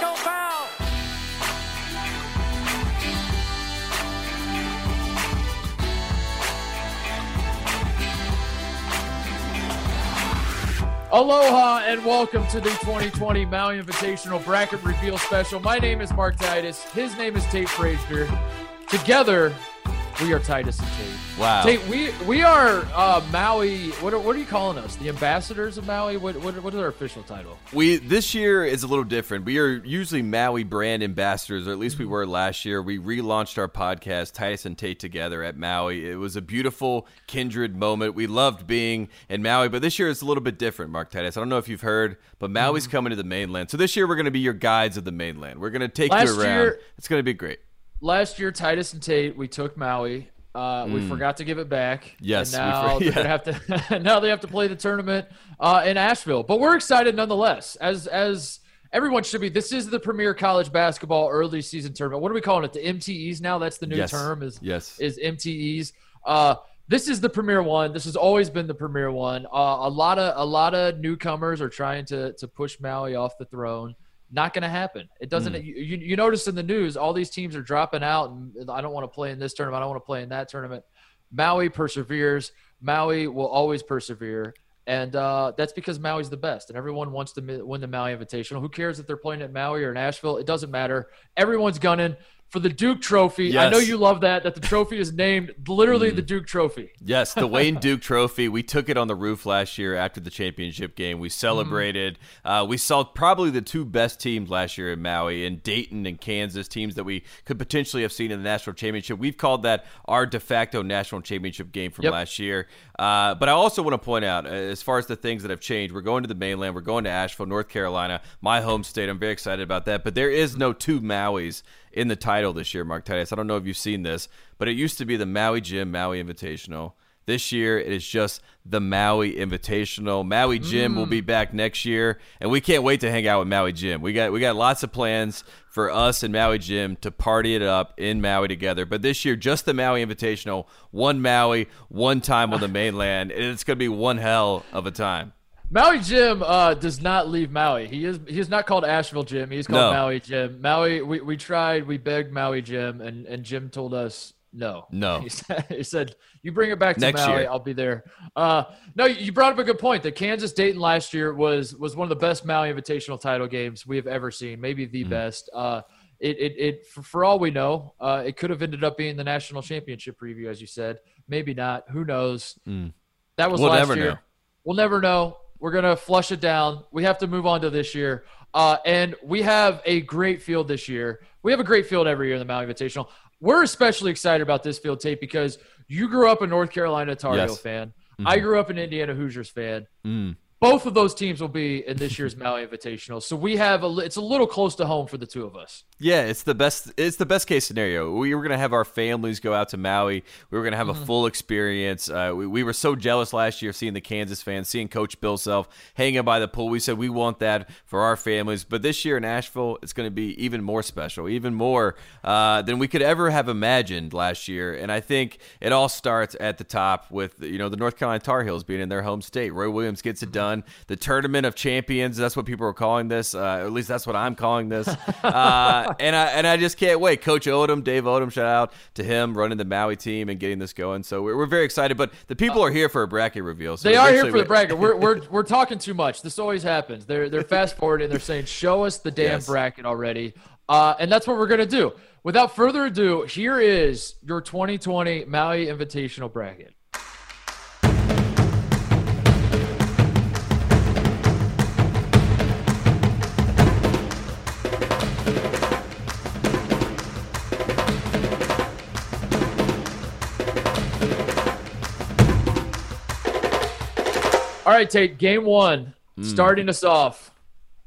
Foul. Aloha and welcome to the 2020 Maui Invitational Bracket Reveal Special. My name is Mark Titus. His name is Tate Frazier. Together, we are Titus and Tate. Wow. Tate, we we are uh, Maui. What are, what are you calling us? The ambassadors of Maui? What, what what is our official title? We this year is a little different. We are usually Maui brand ambassadors, or at least we were last year. We relaunched our podcast, Titus and Tate Together at Maui. It was a beautiful kindred moment. We loved being in Maui, but this year it's a little bit different, Mark Titus. I don't know if you've heard, but Maui's Mm-hmm. coming to the mainland. So this year we're going to be your guides of the mainland. We're going to take Last you around. year- it's going to be great. Last year, Titus and Tate, we took Maui. Uh, We forgot to give it back. Mm. Yes, and now for- they're have to. now they have to play the tournament uh, in Asheville, but we're excited nonetheless. As as everyone should be. This is the premier college basketball early season tournament. What are we calling it? The MTEs now. That's the new Yes. term. Is Yes. is MTEs. Uh, this is the premier one. This has always been the premier one. Uh, a lot of a lot of newcomers are trying to to push Maui off the throne. Not going to happen. It doesn't. You, you you notice in the news, all these teams are dropping out, and I don't want to play in this tournament. I don't want to play in that tournament. Maui perseveres. Maui will always persevere. And uh, that's because Maui's the best, and everyone wants to win the Maui Invitational. Who cares if they're playing at Maui or Nashville? It doesn't matter. Everyone's gunning for the Duke Trophy. I know you love that. That the trophy is named literally the Duke Trophy. Yes, the Wayne Duke Trophy. We took it on the roof last year after the championship game. We celebrated. Uh, we saw probably the two best teams last year in Maui, in Dayton and Kansas, teams that we could potentially have seen in the national championship. We've called that our de facto national championship game from Yep. last year. Uh, but I also want to point out, uh, as far as the things that have changed, we're going to the mainland. We're going to Asheville, North Carolina, my home state. I'm very excited about that. But there is no two Mauis in the title this year, Mark Titus. I don't know if you've seen this, but it used to be the Maui Jim Maui Invitational. This year, it is just the Maui Invitational. Maui Jim will be back next year, and we can't wait to hang out with Maui Jim. We got we got lots of plans for us and Maui Jim to party it up in Maui together. But this year, just the Maui Invitational, one Maui, one time on the mainland, and it's going to be one hell of a time. Maui Jim uh, does not leave Maui. He is he is not called Asheville Jim. He's called No. Maui Jim. Maui. We, we tried. We begged Maui Jim, and and Jim told us no. No. He said, he said you bring it back to Next Maui, year. I'll be there. Uh, no, you brought up a good point. The Kansas Dayton last year was was one of the best Maui Invitational title games we have ever seen, maybe Mm. the best. Uh, it, it, it for, for all we know, uh, it could have ended up being the national championship preview, as you said. Maybe not. Who knows? That was Mm. We'll last year. know. We'll never know. We're gonna flush it down. We have to move on to this year, uh, and we have a great field this year. We have a great field every year in the Maui Invitational. We're especially excited about this field Tate because you grew up a North Carolina Tar Heel Yes. fan. I grew up an Indiana Hoosiers fan. Mm. Both of those teams will be in this year's Maui Invitational, so we have a. It's a little close to home for the two of us. Yeah, it's the best. It's the best case scenario. We were gonna have our families go out to Maui. We were gonna have a full experience. Uh, we, we were so jealous last year seeing the Kansas fans, seeing Coach Bill Self hanging by the pool. We said we want that for our families. But this year in Asheville, it's gonna be even more special, even more uh, than we could ever have imagined last year. And I think it all starts at the top with you know the North Carolina Tar Heels being in their home state. Roy Williams gets it done. The tournament of champions. That's what people are calling this. Uh, at least that's what I'm calling this. Uh, and I and I just can't wait. Coach Odom, Dave Odom, shout out to him running the Maui team and getting this going. So we're, we're very excited. But the people are here for a bracket reveal. So They are here for the bracket. We're, we're, we're talking too much. This always happens. They're they're fast forwarding. They're saying, "Show us the damn Yes. bracket already," uh, and that's what we're gonna do. Without further ado, here is your 2020 Maui Invitational bracket. Right, Tate. Game one, starting us off.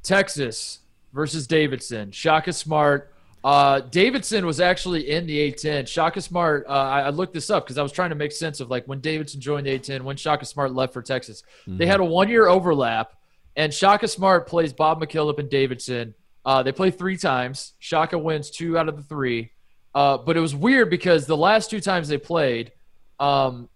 Texas versus Davidson. Shaka Smart. Uh, Davidson was actually in the A10. Shaka Smart. Uh, I, I looked this up because I was trying to make sense of like when Davidson joined the A10, when Shaka Smart left for Texas. They had a one-year overlap, and Shaka Smart plays Bob McKillop and Davidson. Uh, they play three times. Shaka wins two out of the three. Uh, but it was weird because the last two times they played, um,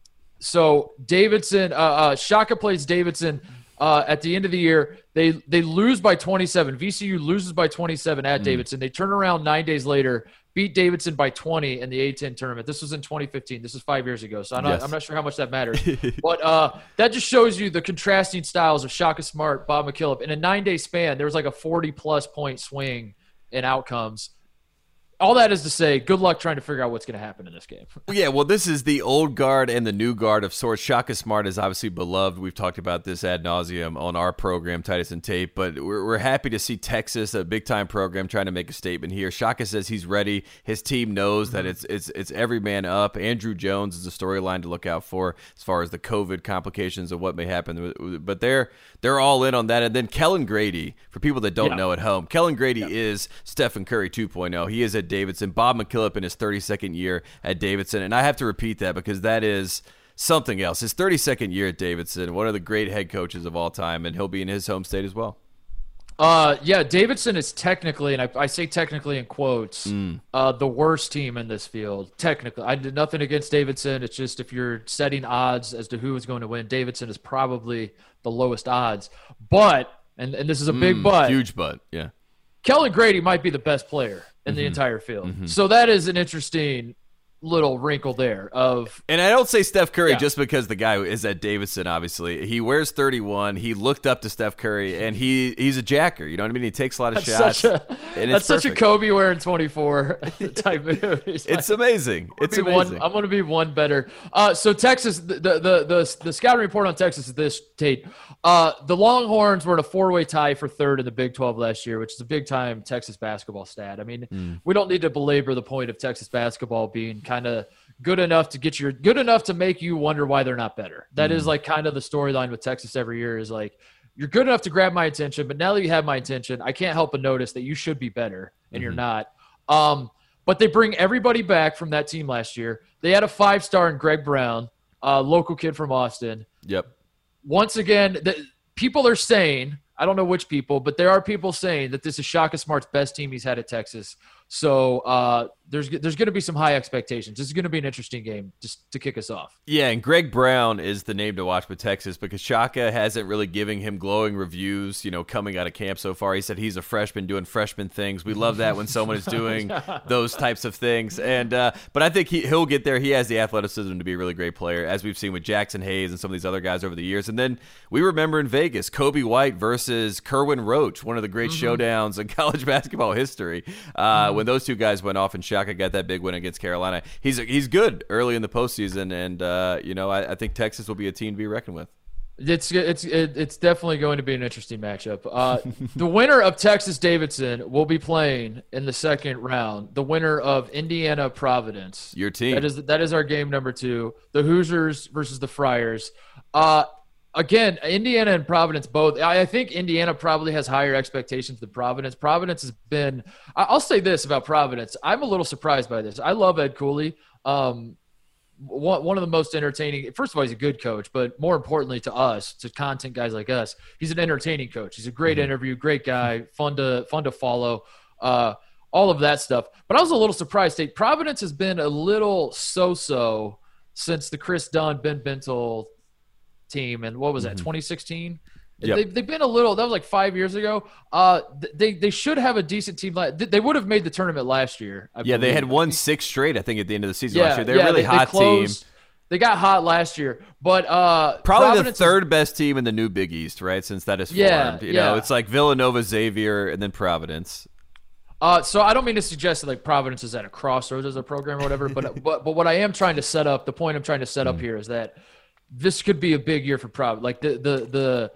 so Davidson, uh, uh, Shaka plays Davidson Uh, at the end of the year, they they lose by 27. VCU loses by 27 at Davidson. They turn around nine days later, beat Davidson by 20 in the A10 tournament. This was in 2015. This is five years ago, so I'm not, Yes. I'm not sure how much that matters. but uh, that just shows you the contrasting styles of Shaka Smart, Bob McKillop. In a nine day span, there was like a 40 plus point swing in outcomes. All that is to say, good luck trying to figure out what's going to happen in this game. Yeah, well, this is the old guard and the new guard of sorts. Shaka Smart is obviously beloved. We've talked about this ad nauseum on our program, Titus and Tate, but we're, we're happy to see Texas, a big time program, trying to make a statement here. Shaka says he's ready. His team knows that mm-hmm. it's it's it's every man up. Andrew Jones is a storyline to look out for as far as the COVID complications of what may happen, but they're they're all in on that. And then Kellan Grady, for people that don't Yeah. know at home, Kellan Grady is Stephen Curry 2.0. He is at Davidson. Bob McKillop in his 32nd year at Davidson. And I have to repeat that because that is something else. His 32nd year at Davidson, one of the great head coaches of all time, and he'll be in his home state as well. Uh, yeah, Davidson is technically, and I, I say technically in quotes, Mm. uh, the worst team in this field. Technically, I did nothing against Davidson. It's just if you're setting odds as to who is going to win, Davidson is probably the lowest odds. But, and, and this is a big but, Mm, Huge but, Yeah. Kellan Grady might be the best player in Mm-hmm. the entire field. So that is an interesting little wrinkle there of And I don't say Steph Curry Yeah. just because the guy is at Davidson. Obviously, he wears 31. He looked up to Steph Curry, and he he's a jacker. You know what I mean? He takes a lot of shots. such a that's it's such a. Kobe wearing 24 type move. He's like- It's amazing. It's amazing. One, I'm going to be one better. Uh, so Texas, the, the the the the scouting report on Texas is this: Tate, uh, the Longhorns were in a four-way tie for third in the Big 12 last year, which is a big-time Texas basketball stat. I mean, Hmm. we don't need to belabor the point of Texas basketball being kind of good enough to get your good enough to make you wonder why they're not better. That Hmm. is like kind of the storyline with Texas every year is like. You're good enough to grab my attention, but now that you have my attention, I can't help but notice that you should be better, and you're not. Um, but they bring everybody back from that team last year. They had a five star in Greg Brown, a local kid from Austin. yep. Once again, the, people are saying, I don't know which people, but there are people saying that this is Shaka Smart's best team he's had at Texas. So uh, there's there's going to be some high expectations. This is going to be an interesting game just to kick us off. Yeah, and Greg Brown is the name to watch with Texas because Shaka hasn't really giving him glowing reviews, you know, coming out of camp so far. He said he's a freshman doing freshman things. We love that when someone is doing those types of things. And uh, but I think he, he'll get there. He has the athleticism to be a really great player, as we've seen with Jaxson Hayes and some of these other guys over the years. And then we remember in Vegas, Coby White versus Kerwin Roach, one of the great showdowns in college basketball history. Uh, When those two guys went off and Shaka got that big win against Carolina, he's he's good early in the postseason, and uh, you know I, I think Texas will be a team to be reckoned with. It's it's it's definitely going to be an interesting matchup. Uh, the winner of Texas Davidson will be playing in the second round. The winner of Indiana Providence. Your team. That is that is our game number two. The Hoosiers versus the Friars. Uh, again, Indiana and Providence both. I, I think Indiana probably has higher expectations than Providence. Providence has been. I'll say this about Providence. I'm a little surprised by this. I love Ed Cooley. Um, one, one of the most entertaining. First of all, he's a good coach, but more importantly to us, to content guys like us, he's an entertaining coach. He's a great interview, great guy, fun to fun to follow. Uh, all of that stuff. But I was a little surprised. State Providence has been a little so-so since the Kris Dunn, Ben Bentil team, and what was that, 2016? Yep. They, they've been a little. That was like five years ago. Uh, they they should have a decent team. They would have made the tournament last year. I Yeah, they had won six straight, I think, at the end of the season last year. They're a really they- they hot closed- team. They got hot last year, but uh, Probably Providence the is- third best team in the new Big East, right? Since that is formed. Yeah, you know, it's like Villanova, Xavier, and then Providence. Uh, so I don't mean to suggest that like Providence is at a crossroads as a program or whatever, but but but what I am trying to set up, the point I'm trying to set Mm. up here is that this could be a big year for Providence. Like the the the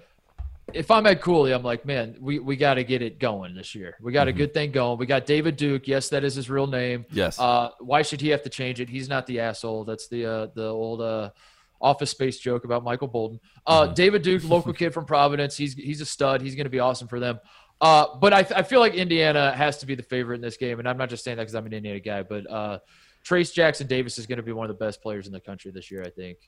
if I'm Ed Cooley, I'm like, man, we, we got to get it going this year. We got a good thing going. We got David Duke. Yes, that is his real name. Yes. Uh, why should he have to change it? He's not the asshole. That's the uh, the old uh, office space joke about Michael Bolton. Uh, David Duke, local kid from Providence. He's he's a stud. He's going to be awesome for them. Uh, but I, I feel like Indiana has to be the favorite in this game, and I'm not just saying that because I'm an Indiana guy, but uh, Trayce Jackson Davis is going to be one of the best players in the country this year. I think.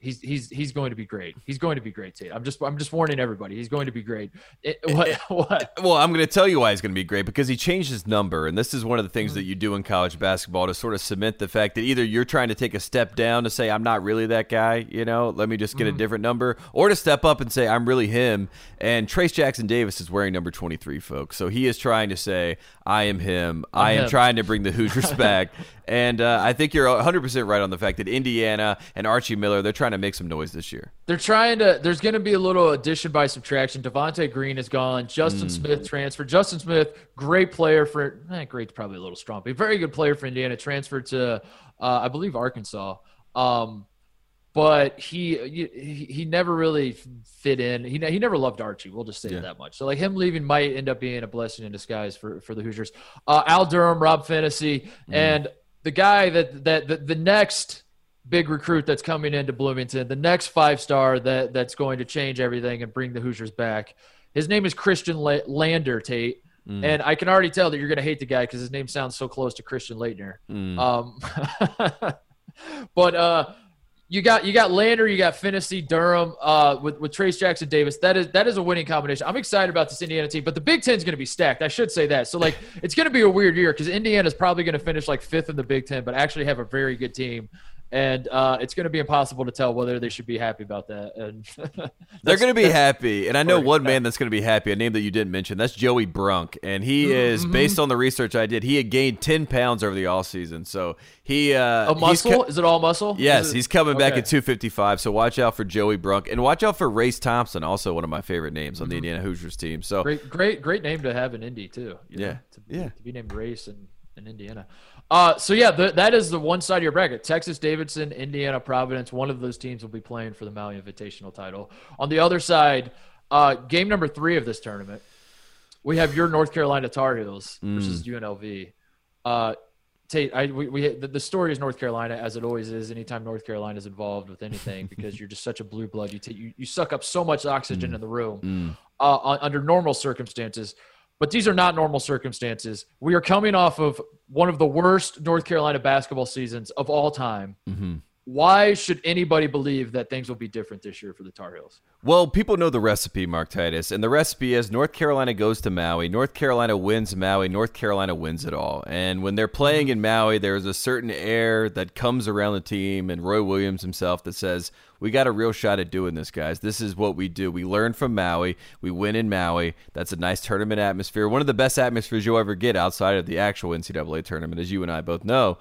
He's he's he's going to be great. He's going to be great, Tate. I'm just I'm just warning everybody. He's going to be great. It, what what? Well, I'm going to tell you why he's going to be great because he changed his number, and this is one of the things mm-hmm. that you do in college basketball to sort of cement the fact that either you're trying to take a step down to say I'm not really that guy, you know, let me just get mm-hmm. a different number, or to step up and say I'm really him. And Trayce Jackson Davis is wearing number 23, folks. So he is trying to say I am him. I'm I am him. trying to bring the Hoosiers back. And uh, I think you're 100% right on the fact that Indiana and Archie Miller, they're trying to make some noise this year. They're trying to, there's going to be a little addition by subtraction. Devonte Green is gone. Justin mm. Smith transferred. Justin Smith, great player for, eh, great's probably a little strong, but very good player for Indiana, transferred to, uh, I believe, Arkansas. Um, but he, he he never really fit in. He he never loved Archie. We'll just say yeah. that much. So like him leaving might end up being a blessing in disguise for for the Hoosiers. Uh, Al Durham, Rob Phinisee, mm. and the guy that that the, the next big recruit that's coming into Bloomington, the next five star that that's going to change everything and bring the Hoosiers back. His name is Khristian Lander Tate. Mm. And I can already tell that you're going to hate the guy because his name sounds so close to Christian Laettner. Mm. Um, but uh, you got you got Lander, you got Phinisee, Durham, uh, with with Trayce Jackson Davis. That is that is a winning combination. I'm excited about this Indiana team, but the Big Ten is going to be stacked. I should say that. So like, it's going to be a weird year because Indiana is probably going to finish like fifth in the Big Ten, but actually have a very good team and uh, it's going to be impossible to tell whether they should be happy about that. And they're going to be happy, and I know one man that's going to be happy. A name that you didn't mention. That's Joey Brunk, and he mm-hmm. is based on the research I did. He had gained ten pounds over the all season, so he uh, a muscle. Co- is it all muscle? Yes, he's coming okay. back at two fifty five. So watch out for Joey Brunk, and watch out for Race Thompson, also one of my favorite names on mm-hmm. the Indiana Hoosiers team. So great, great, great name to have in Indy too. yeah, know, to be, yeah, to be named Race in, in Indiana. Uh, so yeah, the, that is the one side of your bracket. Texas, Davidson, Indiana, Providence. One of those teams will be playing for the Maui Invitational title. On the other side, uh, game number three of this tournament, we have your North Carolina Tar Heels mm. versus UNLV. Uh, Tate, I, we, we the, the, story is North Carolina as it always is. Anytime North Carolina is involved with anything, because you're just such a blue blood, you take you, you suck up so much oxygen mm. in the room. Mm. Uh, under normal circumstances, but these are not normal circumstances. We are coming off of one of the worst North Carolina basketball seasons of all time. Mm-hmm. Why should anybody believe that things will be different this year for the Tar Heels? Well, people know the recipe, Mark Titus, and the recipe is North Carolina goes to Maui, North Carolina wins Maui, North Carolina wins it all. And when they're playing in Maui, there's a certain air that comes around the team, and Roy Williams himself that says, we got a real shot at doing this, guys. This is what we do. We learn from Maui. We win in Maui. That's a nice tournament atmosphere. One of the best atmospheres you'll ever get outside of the actual NCAA tournament, as you and I both know.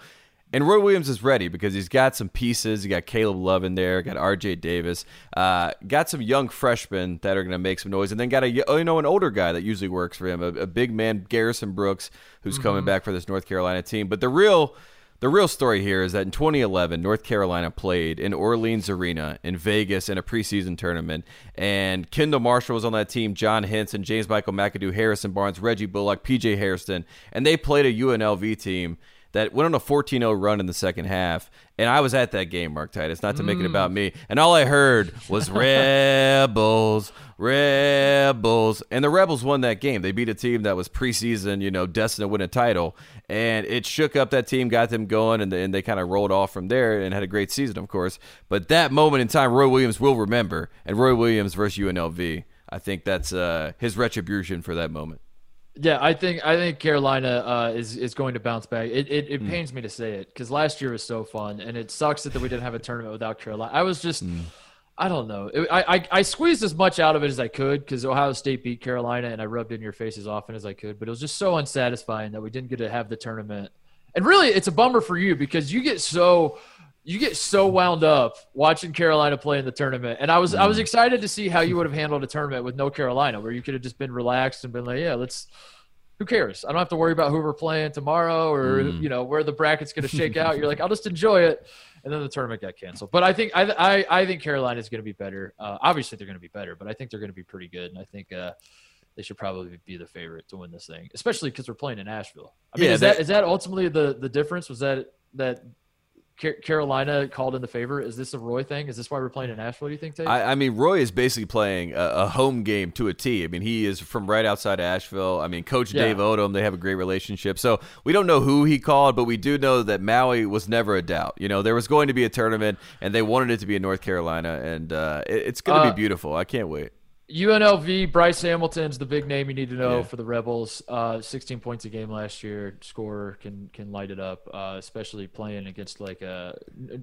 And Roy Williams is ready because he's got some pieces. You got Caleb Love in there, got R.J. Davis, uh, got some young freshmen that are going to make some noise, and then got a you know an older guy that usually works for him, a, a big man, Garrison Brooks, who's mm-hmm. coming back for this North Carolina team. But the real the real story here is that in 2011, North Carolina played in Orleans Arena in Vegas in a preseason tournament, and Kendall Marshall was on that team, John Henson, James Michael McAdoo, Harrison Barnes, Reggie Bullock, PJ Hairston, and they played a UNLV team that went on a 14-0 run in the second half and i was at that game mark titus not to make it about me. And all i heard was rebels rebels. And the rebels won that game. They beat a team that was preseason you know destined to win a title. And it shook up that team got them going and, and they kind of rolled off from there and had a great season of course. But that moment in time roy williams will remember. And roy williams versus unlv i think that's uh, his retribution for that moment yeah, I think I think Carolina uh, is is going to bounce back. It it, it mm. pains me to say it because last year was so fun, and it sucks that we didn't have a tournament without Carolina. I was just, mm. I don't know. I, I I squeezed as much out of it as I could because Ohio State beat Carolina, and I rubbed in your face as often as I could. But it was just so unsatisfying that we didn't get to have the tournament. And really, it's a bummer for you because you get so you get so wound up watching Carolina play in the tournament. And I was. I was mm. excited to see how you would have handled a tournament with no Carolina, where you could have just been relaxed and been like, yeah, let's who cares? I don't have to worry about who we're playing tomorrow or mm. you know where the bracket's going to shake out. You're like, I'll just enjoy it. And then the tournament got canceled. But I think I I, I think Carolina is going to be better. Uh, obviously, they're going to be better, but I think they're going to be pretty good. And I think uh, they should probably be the favorite to win this thing, especially because we're playing in Asheville. I mean, yeah, is that is that ultimately the the difference? Was that that Carolina called in the favor? Is this a Roy thing? Is this why we're playing in Asheville? Do you think? Tate? I, I mean, Roy is basically playing a, a, home game to a T. I mean, he is from right outside Asheville. I mean, Coach yeah. Dave Odom, they have a great relationship. So we don't know who he called, but we do know that Maui was never a doubt. You know, there was going to be a tournament, and they wanted it to be in North Carolina, and uh, it, it's going to uh, be beautiful. I can't wait. UNLV, Bryce Hamilton's the big name you need to know yeah. for the Rebels. Uh, 16 points a game last year. Scorer can can light it up, uh, especially playing against like uh,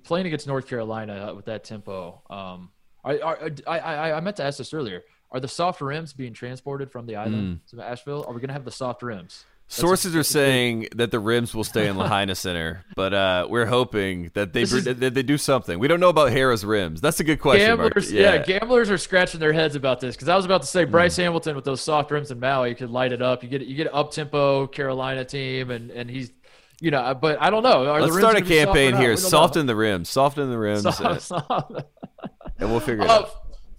playing against North Carolina with that tempo. Um, I, I, I, I meant to ask this earlier. Are the soft rims being transported from the island mm. to Asheville? Are we going to have the soft rims? Sources are saying that the rims will stay in Lahaina Center, but uh, we're hoping that they is, that they do something. We don't know about Harrah's rims. That's a good question. Gamblers, yeah. yeah. gamblers are scratching their heads about this because I was about to say Bryce mm. Hamilton with those soft rims in Maui could light it up. You get you get up tempo Carolina team, and and he's you know, but I don't know. Are Let's start a campaign here. Soften know. the rims. Soften the rims. Soft, and, soft. and we'll figure it uh, out.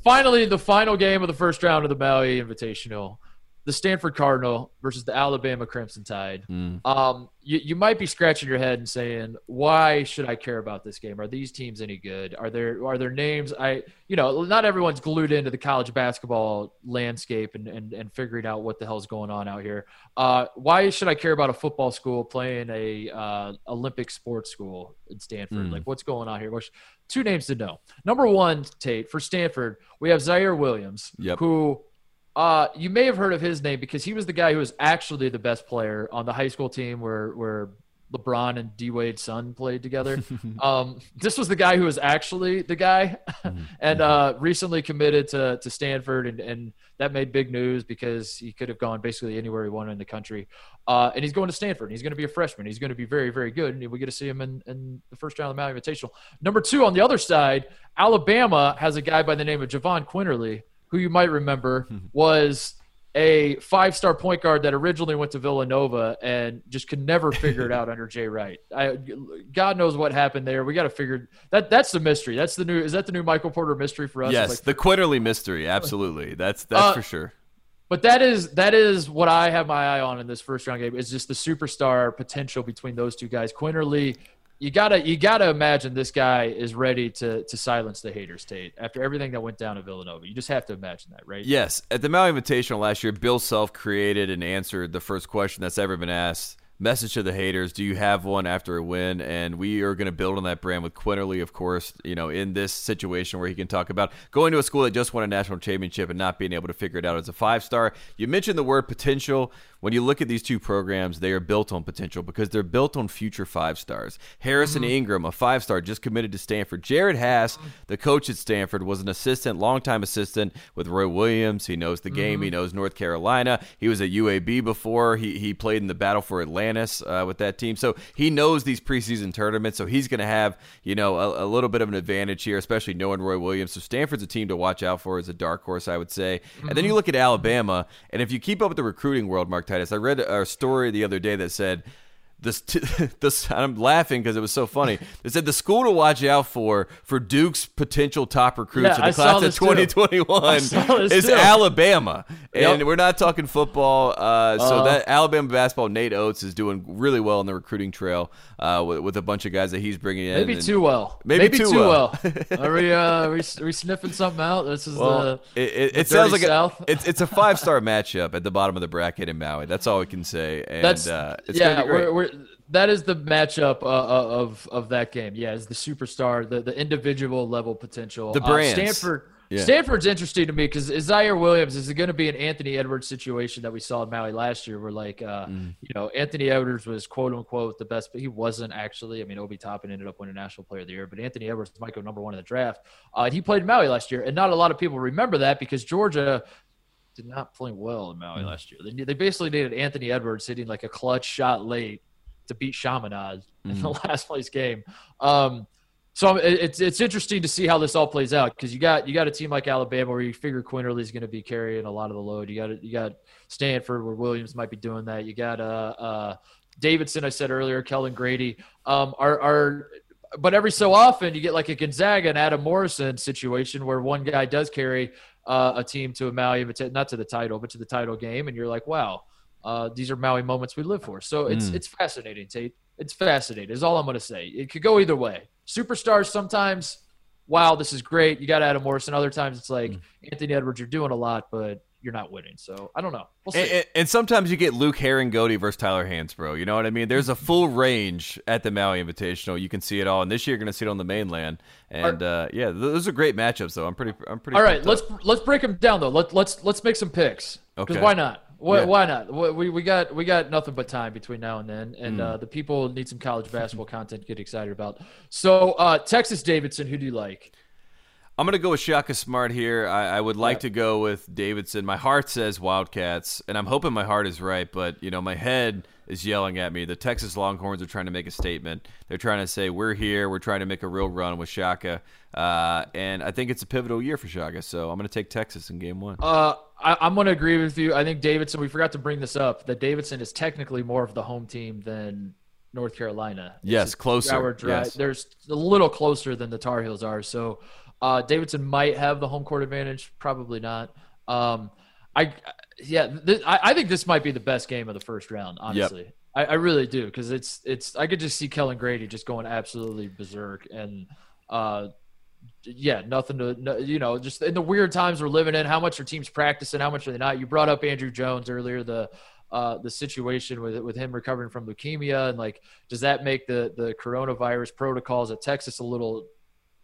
Finally, the final game of the first round of the Maui Invitational the Stanford Cardinal versus the Alabama Crimson Tide. Mm. Um, you, you might be scratching your head and saying, "Why should I care about this game? Are these teams any good? Are there are there names? I you know, not everyone's glued into the college basketball landscape and and, and figuring out what the hell's going on out here. Uh, why should I care about a football school playing a uh, Olympic sports school in Stanford? Mm. Like, what's going on here? Which, two names to know. Number one, Tate for Stanford, we have Ziaire Williams, yep. who uh, you may have heard of his name because he was the guy who was actually the best player on the high school team where where LeBron and D Wade's son played together. um, this was the guy who was actually the guy, mm-hmm. and uh, recently committed to to Stanford, and, and that made big news because he could have gone basically anywhere he wanted in the country. Uh, and he's going to Stanford. And he's going to be a freshman. He's going to be very, very good, and we get to see him in, in the first round of the Maui Invitational. Number two, on the other side, Alabama has a guy by the name of Jahvon Quinerly who you might remember was a five star point guard that originally went to Villanova and just could never figure it out under Jay Wright. I, God knows what happened there. We got to figure that. That's the mystery. That's the new. Is that the new Michael Porter mystery for us? Yes, like, the Quinerly mystery. Absolutely. That's that's uh, for sure. But that is that is what I have my eye on in this first round game. Is just the superstar potential between those two guys. Quinerly you gotta you gotta imagine this guy is ready to to silence the haters, Tate. After everything that went down at Villanova, you just have to imagine that, right? Yes. At the Maui Invitational last year, Bill Self created and answered the first question that's ever been asked message to the haters do you have one after a win? And we are going to build on that brand with Quinerly of course you know in this situation where he can talk about going to a school that just won a national championship and not being able to figure it out as a five star you mentioned the word potential. When you look at these two programs they are built on potential because they're built on future five stars. Harrison mm-hmm. ingram a five star just committed to stanford. Jerod haase the coach at stanford was an assistant longtime assistant with roy williams. He knows the game. Mm-hmm. he knows north carolina. He was at uab before. He, he played in the battle for atlanta Atlantis uh, with that team. So he knows these preseason tournaments. So he's going to have, you know, a, a, little bit of an advantage here, especially knowing Roy Williams. So Stanford's a team to watch out for as a dark horse, I would say. Mm-hmm. And then you mm-hmm. look at Alabama, and if you keep up with the recruiting world, Mark Titus, I read a story the other day that said – this, t- this I'm laughing because it was so funny. They said the school to watch out for for Duke's potential top recruits yeah, in the class of 2021 is too. Alabama, and yep. we're not talking football. Uh, so uh, that Alabama basketball, Nate Oats is doing really well in the recruiting trail uh, with, with, a bunch of guys that he's bringing in. Maybe too well. Maybe, maybe too, too, well. well. are we uh, are we, are we sniffing something out? This is well, the it, it, the it sounds like a, it's it's a five star matchup at the bottom of the bracket in Maui. That's all we can say. And That's, uh, it's yeah, we're, we're that is the matchup uh, uh, of of that game. Yeah, is the superstar, the the individual level potential. The brand. Uh, Stanford. Yeah. Stanford's interesting to me because Ziaire Williams is it going to be an Anthony Edwards situation that we saw in Maui last year, where like uh, mm. you know Anthony Edwards was quote unquote the best, but he wasn't actually. I mean, Obi Toppin ended up winning National Player of the Year, but Anthony Edwards might go number one in the draft. Uh, he played in Maui last year, and not a lot of people remember that because Georgia did not play well in Maui mm. last year. They, they basically needed Anthony Edwards hitting like a clutch shot late to beat Chaminade mm. in the mm. last place game. Um, so it's it's interesting to see how this all plays out because you got you got a team like Alabama where you figure Quinerly is going to be carrying a lot of the load. You got you got Stanford where Williams might be doing that. You got uh, uh, Davidson. I said earlier, Kellan Grady. Um, are are but every so often you get like a Gonzaga and Adam Morrison situation where one guy does carry uh, a team to a Maui, not to the title, but to the title game, and you're like, wow uh, these are Maui moments we live for. So it's Mm. it's fascinating, Tate. It's fascinating. Is all I'm going to say. It could go either way. Superstars sometimes, wow, this is great. You got Adam Morrison. Other times it's like Anthony Edwards, you're doing a lot, but you're not winning. So I don't know. We'll see. And, and, and sometimes you get Luke Harangody versus Tyler Hansbrough. You know what I mean? There's a full range at the Maui Invitational. You can see it all, and this year you're going to see it on the mainland. And uh, yeah, those are great matchups, though. I'm pretty, I'm pretty. all right, let's up. let's break them down though. Let let's let's make some picks. Because Okay. why not? Why, Yeah. why not? We, we got we got nothing but time between now and then, and Hmm. uh, the people need some college basketball content to get excited about. So uh, Texas Davidson, who do you like? I'm gonna go with Shaka Smart here. I, I would like Yeah. to go with Davidson. My heart says Wildcats, and I'm hoping my heart is right. But you know, my head is yelling at me. The Texas Longhorns are trying to make a statement. They're trying to say we're here. We're trying to make a real run with Shaka, uh, and I think it's a pivotal year for Shaka. So I'm gonna take Texas in Game One. Uh, I, I'm going to agree with you. I think Davidson. We forgot to bring this up. That Davidson is technically more of the home team than North Carolina. It's Yes, closer, two-hour yes. There's a little closer than the Tar Heels are. So uh, Davidson might have the home court advantage. Probably not. Um, I yeah. Th- I, I think this might be the best game of the first round. Honestly. I, I really do because it's it's I could just see Kellan Grady just going absolutely berserk and uh yeah, nothing to, no, you know, just in the weird times we're living in, how much are teams practicing, how much are they not? You brought up Andrew Jones earlier, the, uh, the situation with with him recovering from leukemia and like, does that make the the coronavirus protocols at Texas a little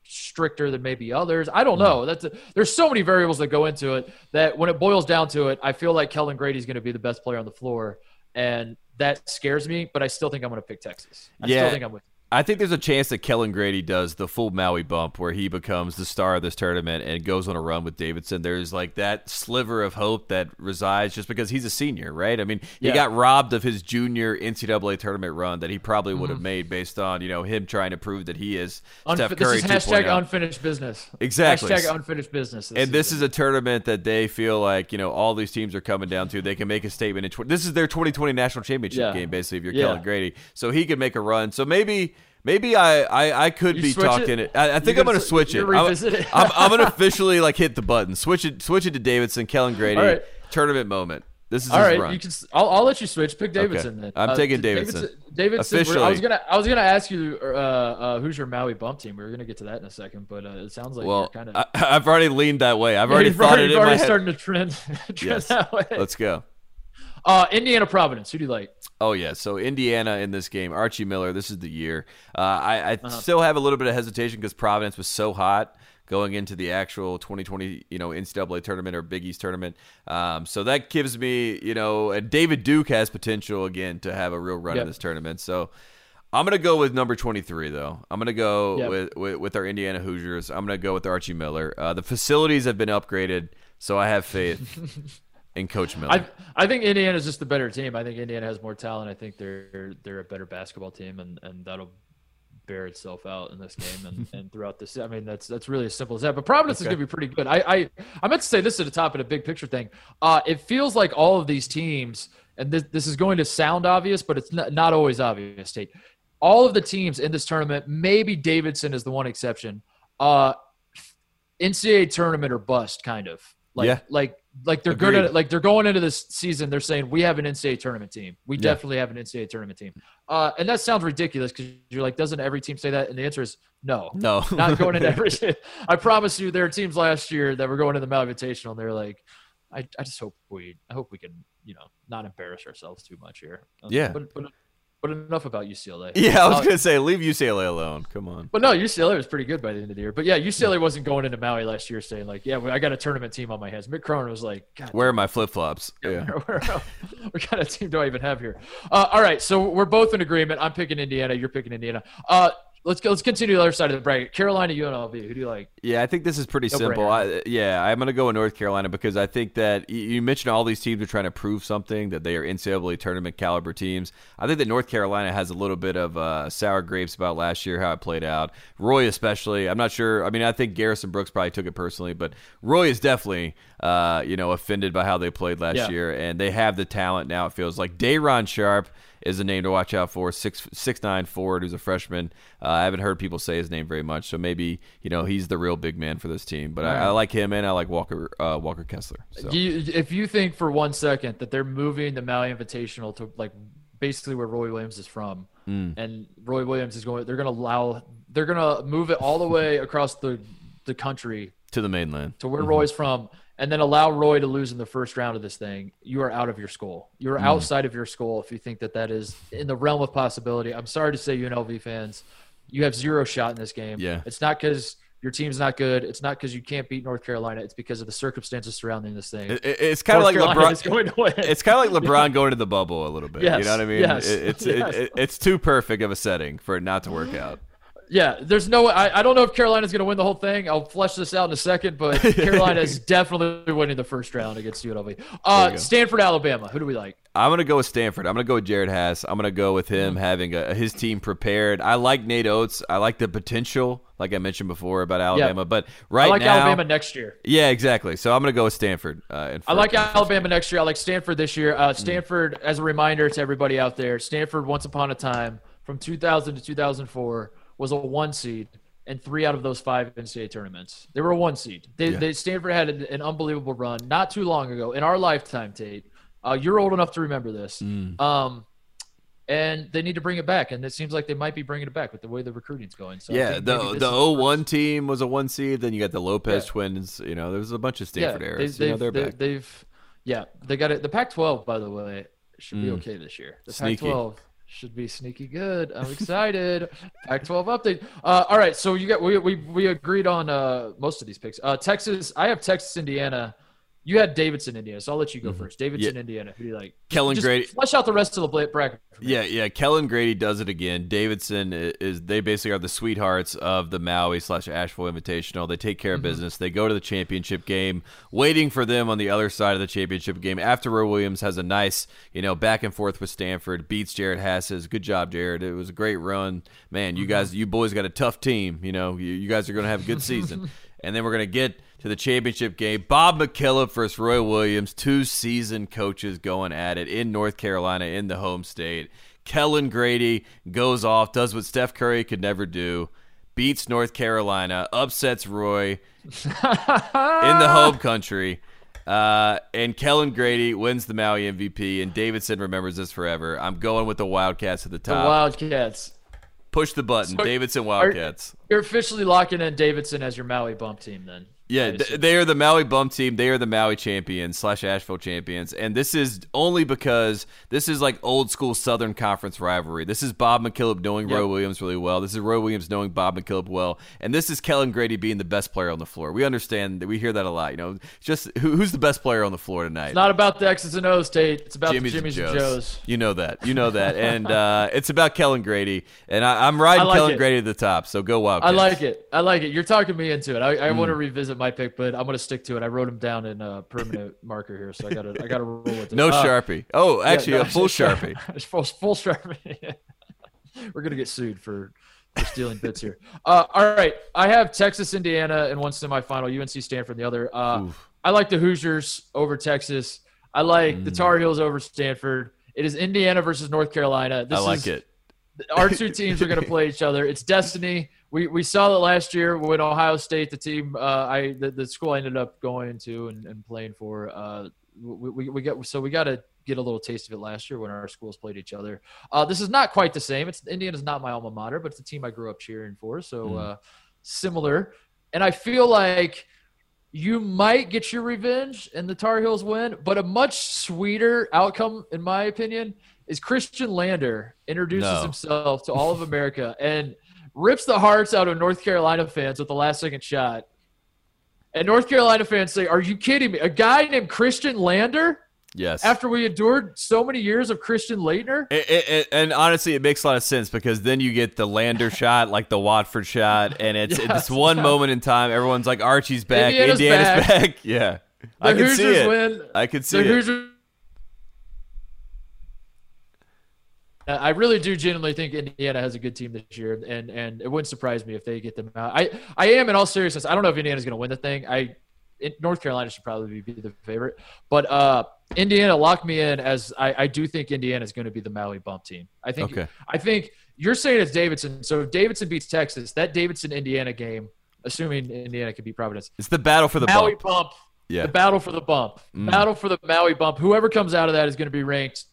stricter than maybe others? I don't know. That's a, there's so many variables that go into it that when it boils down to it, I feel like Kellan Grady's going to be the best player on the floor, and that scares me. But I still think I'm going to pick Texas. I Yeah. still think I'm with. I think there's a chance that Kellan Grady does the full Maui bump where he becomes the star of this tournament and goes on a run with Davidson. There's like that sliver of hope that resides just because he's a senior, right? I mean, he Yeah. got robbed of his junior NCAA tournament run that he probably would have Mm-hmm. made based on, you know, him trying to prove that he is Unfi- Steph this is hashtag 2.0. unfinished business. Exactly. Hashtag unfinished business. and this is a tournament that they feel like you know all these teams are coming down to. They can make a statement. In tw- this is their 2020 national championship Yeah. game, basically. If you're Yeah. Kellan Grady, so he could make a run. So maybe, maybe I, I, I could You be switch it? talking it. I, I think You're I'm gonna going to switch it. I'm, it? I'm, I'm going to officially like hit the button. Switch it. Switch it to Davidson, Kellan Grady, right. tournament moment. This is all right. run. You can. I'll, I'll let you switch. Pick Davidson then. I'm Uh, taking D- Davidson. Davidson. we're- I was gonna. I was gonna ask you uh, uh, who's your Maui bump team. We were gonna get to that in a second, but uh, it sounds like you're well, kind of. I've already leaned that way. I've already you've thought already, it you've in my already starting to trend, trend Yes. that way. Let's go. Uh, Indiana Providence. Who do you like? Oh yeah, so Indiana in this game, Archie Miller. This is the year. Uh, I, I Uh-huh. still have a little bit of hesitation because Providence was so hot going into the actual 2020, you know, NCAA tournament or Big East tournament. Um, so that gives me, you know, and David Duke has potential again to have a real run Yep. in this tournament. So I'm gonna go with number 23 though. I'm gonna go Yep. with, with with our Indiana Hoosiers. I'm gonna go with Archie Miller. Uh, the facilities have been upgraded, so I have faith in Coach Miller. I I think Indiana's just the better team. I think Indiana has more talent. I think they're they're a better basketball team, and, and that'll bear itself out in this game and, and throughout this. I mean, that's that's really as simple as that. But Providence is going to be pretty good. I, I I meant to say this at the top of the big picture thing. Uh, it feels like all of these teams, and this this is going to sound obvious, but it's not, not always obvious. State, all of the teams in this tournament, maybe Davidson is the one exception. Uh, NCAA tournament or bust, kind of. Like, Yeah. like, like they're good at. Like they're going into this season, they're saying we have an NCAA tournament team. We Yeah. definitely have an NCAA tournament team. Uh, and that sounds ridiculous because you're like, doesn't every team say that? And the answer is no. no, Not going into every. I promise you, there are teams last year that were going to the Maui Invitational, and they're like, I, I just hope we, I hope we can, you know, not embarrass ourselves too much here. Uh, Yeah. But enough about UCLA. Yeah, I was Uh, gonna say leave UCLA alone. Come on. but no, UCLA was pretty good by the end of the year. But yeah, UCLA wasn't going into Maui last year saying like, yeah, I got a tournament team on my hands. Mick Cronin was like, God, Where are my flip flops? Yeah. where- what kind of team do I even have here? Uh, all right, so we're both in agreement. I'm picking Indiana. You're picking Indiana. Uh, let's go. Let's continue the other side of the bracket. Carolina, UNLV. Who do you like? Yeah, I think this is pretty No simple. I, yeah, I'm going to go with North Carolina because I think that you mentioned all these teams are trying to prove something that they are NCAA tournament caliber teams. I think that North Carolina has a little bit of uh, sour grapes about last year how it played out. Roy especially. I'm not sure. I mean, I think Garrison Brooks probably took it personally, but Roy is definitely uh, you know offended by how they played last Yeah. year, and they have the talent now. It feels like Day'Ron Sharpe is a name to watch out for. Six six nine forward who's a freshman. Uh, I haven't heard people say his name very much, so maybe you know he's the real big man for this team. But I, I, like him and I like Walker uh, Walker Kessler. So. You, if you think for one second that they're moving the Maui Invitational to like basically where Roy Williams is from, mm. and Roy Williams is going, they're going to allow, they're going to move it all the way across the the country to the mainland to where mm-hmm. Roy's from and then allow Roy to lose in the first round of this thing, you are out of your school. You're mm. outside of your school if you think that that is in the realm of possibility. I'm sorry to say, UNLV fans, you have zero shot in this game. Yeah. It's not because your team's not good. It's not because you can't beat North Carolina. It's because of the circumstances surrounding this thing. It, it's kind of like LeBron. Going to win. It's kind of like LeBron going to the bubble a little bit. Yes. You know what I mean? Yes. It, it's yes. it's too perfect of a setting for it not to work out. Yeah, there's no. I, I don't know if Carolina's going to win the whole thing. I'll flesh this out in a second, but Carolina is definitely winning the first round against UNLV. Uh, Stanford, Alabama. Who do we like? I'm going to go with Stanford. I'm going to go with Jerod Haase. I'm going to go with him mm-hmm. having a, his team prepared. I like Nate Oats. I like the potential, like I mentioned before about Alabama. Yeah. But right I like now, Alabama next year. Yeah, exactly. So I'm going to go with Stanford. Uh, I like Alabama next year. I like Stanford this year. Uh, Stanford, mm-hmm. as a reminder to everybody out there, Stanford once upon a time from 2000 to 2004 was a one seed and three out of those five NCAA tournaments. They were a one seed. They, yeah. they Stanford had an, an, unbelievable run not too long ago in our lifetime, Tate. Uh, you're old enough to remember this. Mm. Um, and they need to bring it back, and it seems like they might be bringing it back with the way the recruiting's going. So yeah, the the 01 team was a one seed. Then you got the Lopez yeah. twins. You know, there's a bunch of Stanford yeah, eras. They, you know, they're they. They've yeah, they got it. The Pac-12, by the way, should mm. be okay this year. The Sneaky. Pac-12 should be sneaky good. I'm excited. Pac-12 update. Uh, all right, so you got we we, we agreed on uh, most of these picks. Uh, Texas, I have Texas, Indiana. You had Davidson, Indiana, so I'll let you go mm-hmm. first. Davidson, yeah. Indiana. Who do you like? Kellan Just Grady. Flesh out the rest of the bracket. Yeah, yeah. Kellan Grady does it again. Davidson is they basically are the sweethearts of the Maui slash Asheville Invitational. They take care of mm-hmm. business. They go to the championship game, waiting for them on the other side of the championship game. After Roy Williams has a nice, you know, back and forth with Stanford, beats Jerod Haase's. Good job, Jerod. It was a great run, man. You mm-hmm. guys, you boys got a tough team. You know, you, you guys are going to have a good season. and then we're going to get to the championship game. Bob McKillop versus Roy Williams, two seasoned coaches going at it in North Carolina in the home state. Kellan Grady goes off, does what Steph Curry could never do, beats North Carolina, upsets Roy in the home country. Uh, and Kellan Grady wins the Maui MVP, and Davidson remembers this forever. I'm going with the Wildcats at the top. The Wildcats. Push the button. So Davidson Wildcats. You're officially locking in Davidson as your Maui bump team then. Yeah, they are the Maui bump team. They are the Maui champions slash Asheville champions, and this is only because this is like old school Southern Conference rivalry. This is Bob McKillop knowing yep. Roy Williams really well. This is Roy Williams knowing Bob McKillop well, and this is Kellan Grady being the best player on the floor. We understand that we hear that a lot. You know, just who, who's the best player on the floor tonight? It's not about the X's and O's, Tate. It's about Jimmy's, the Jimmy's and Joes. and Joes. You know that. You know that, and uh, it's about Kellan Grady, and I, am riding like Kellan it. Grady to the top. So go Wildcats. I like it. I like it. You're talking me into it. I, I mm. want to revisit my pick, but I'm going to stick to it. I wrote them down in a permanent marker here, so I got to I got to roll with it. No uh, sharpie. Oh, actually, yeah, no, a full sharpie. full, full sharpie. We're gonna get sued for, for stealing bits here. Uh, all right, I have Texas, Indiana in one semifinal, UNC Stanford in the other. Uh, I like the Hoosiers over Texas. I like mm. the Tar Heels over Stanford. It is Indiana versus North Carolina. This I like is, it. Our two teams are going to play each other. It's destiny we we saw that last year when Ohio State, the team uh, I the, the school I ended up going to and, and playing for, uh, we, we, we got so we got to get a little taste of it last year when our schools played each other. Uh, this is not quite the same. It's Indiana's not my alma mater, but it's a team I grew up cheering for, so mm. uh, similar. And I feel like you might get your revenge and the Tar Heels win, but a much sweeter outcome, in my opinion, is Khristian Lander introduces no. himself to all of America and rips the hearts out of North Carolina fans with the last second shot. And North Carolina fans say, Are you kidding me? A guy named Khristian Lander? Yes. After we endured so many years of Christian Laettner? It, it, and honestly, it makes a lot of sense because then you get the Lander shot, like the Watford shot, and it's yes, it's one moment in time. Everyone's like, Archie's back, Indiana's, Indiana's back. back. Yeah. The I can Hoosiers see it. Win. I can see the it. Hoosiers I really do genuinely think Indiana has a good team this year, and and it wouldn't surprise me if they get them out. I I am in all seriousness. I don't know if Indiana's going to win the thing. I it, North Carolina should probably be the favorite, but uh, Indiana lock me in as I, I do think Indiana is going to be the Maui bump team. I think okay. I think You're saying it's Davidson. So if Davidson beats Texas, that Davidson Indiana game, assuming Indiana can beat Providence, It's the battle for the Maui bump. bump. Yeah. The battle for the bump. Battle for the Maui bump. Whoever comes out of that is going to be ranked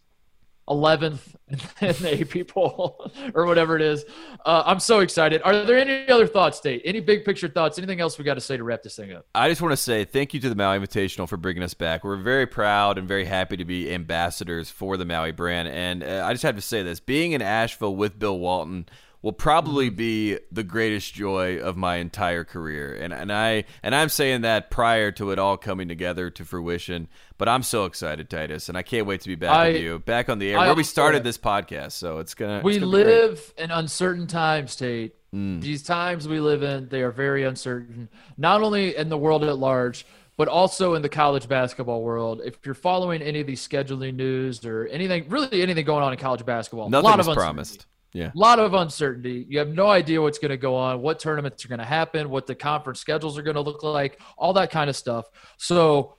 11th in the AP poll or whatever it is. Uh, I'm so excited. Are there any other thoughts, Tate? Any big picture thoughts? Anything else we got to say to wrap this thing up? I just want to say thank you to the Maui Invitational for bringing us back. We're very proud and very happy to be ambassadors for the Maui brand. And uh, I just have to say this being in Asheville with Bill Walton will probably mm-hmm. be the greatest joy of my entire career. And and I and I'm saying that prior to it all coming together to fruition. But I'm so excited, Titus, and I can't wait to be back I- with you, back on the air I where we started this podcast. So it's gonna We it's gonna live in uncertain times, Tate. Mm. These times we live in, they are very uncertain, not only in the world at large, but also in the college basketball world. If you're following any of these scheduling news or anything, really anything going on in college basketball, a lot is of promised. Yeah. A lot of uncertainty. You have no idea what's going to go on, what tournaments are going to happen, what the conference schedules are going to look like, all that kind of stuff. So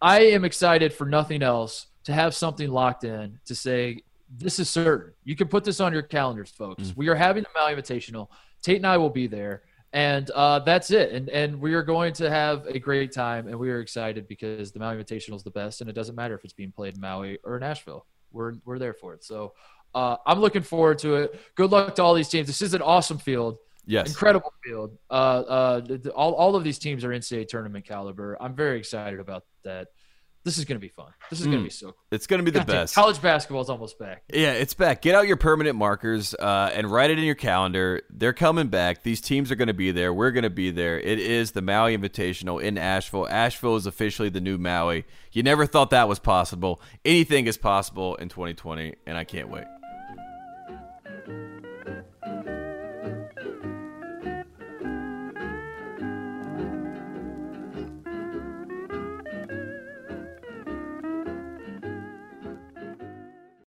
I am excited for nothing else to have something locked in to say, this is certain. You can put this on your calendars, folks. We are having the Maui Invitational. Tate and I will be there. And uh, that's it. And and we are going to have a great time. And we are excited because the Maui Invitational is the best. And it doesn't matter if it's being played in Maui or Asheville. We're, we're there for it. So uh, I'm looking forward to it. Good luck to all these teams. This is an awesome field, Yes. incredible field. Uh, uh, all, all of these teams are NCAA tournament caliber. I'm very excited about that. This is going to be fun. This is going to Mm. be so cool. It's gonna be the God damn, best. College basketball is almost back. Yeah, it's back. Get out your permanent markers uh, and write it in your calendar. They're coming back. These teams are going to be there. We're going to be there. It is the Maui Invitational in Asheville. Asheville is officially the new Maui. You never thought that was possible. Anything is possible in 2020, and I can't wait.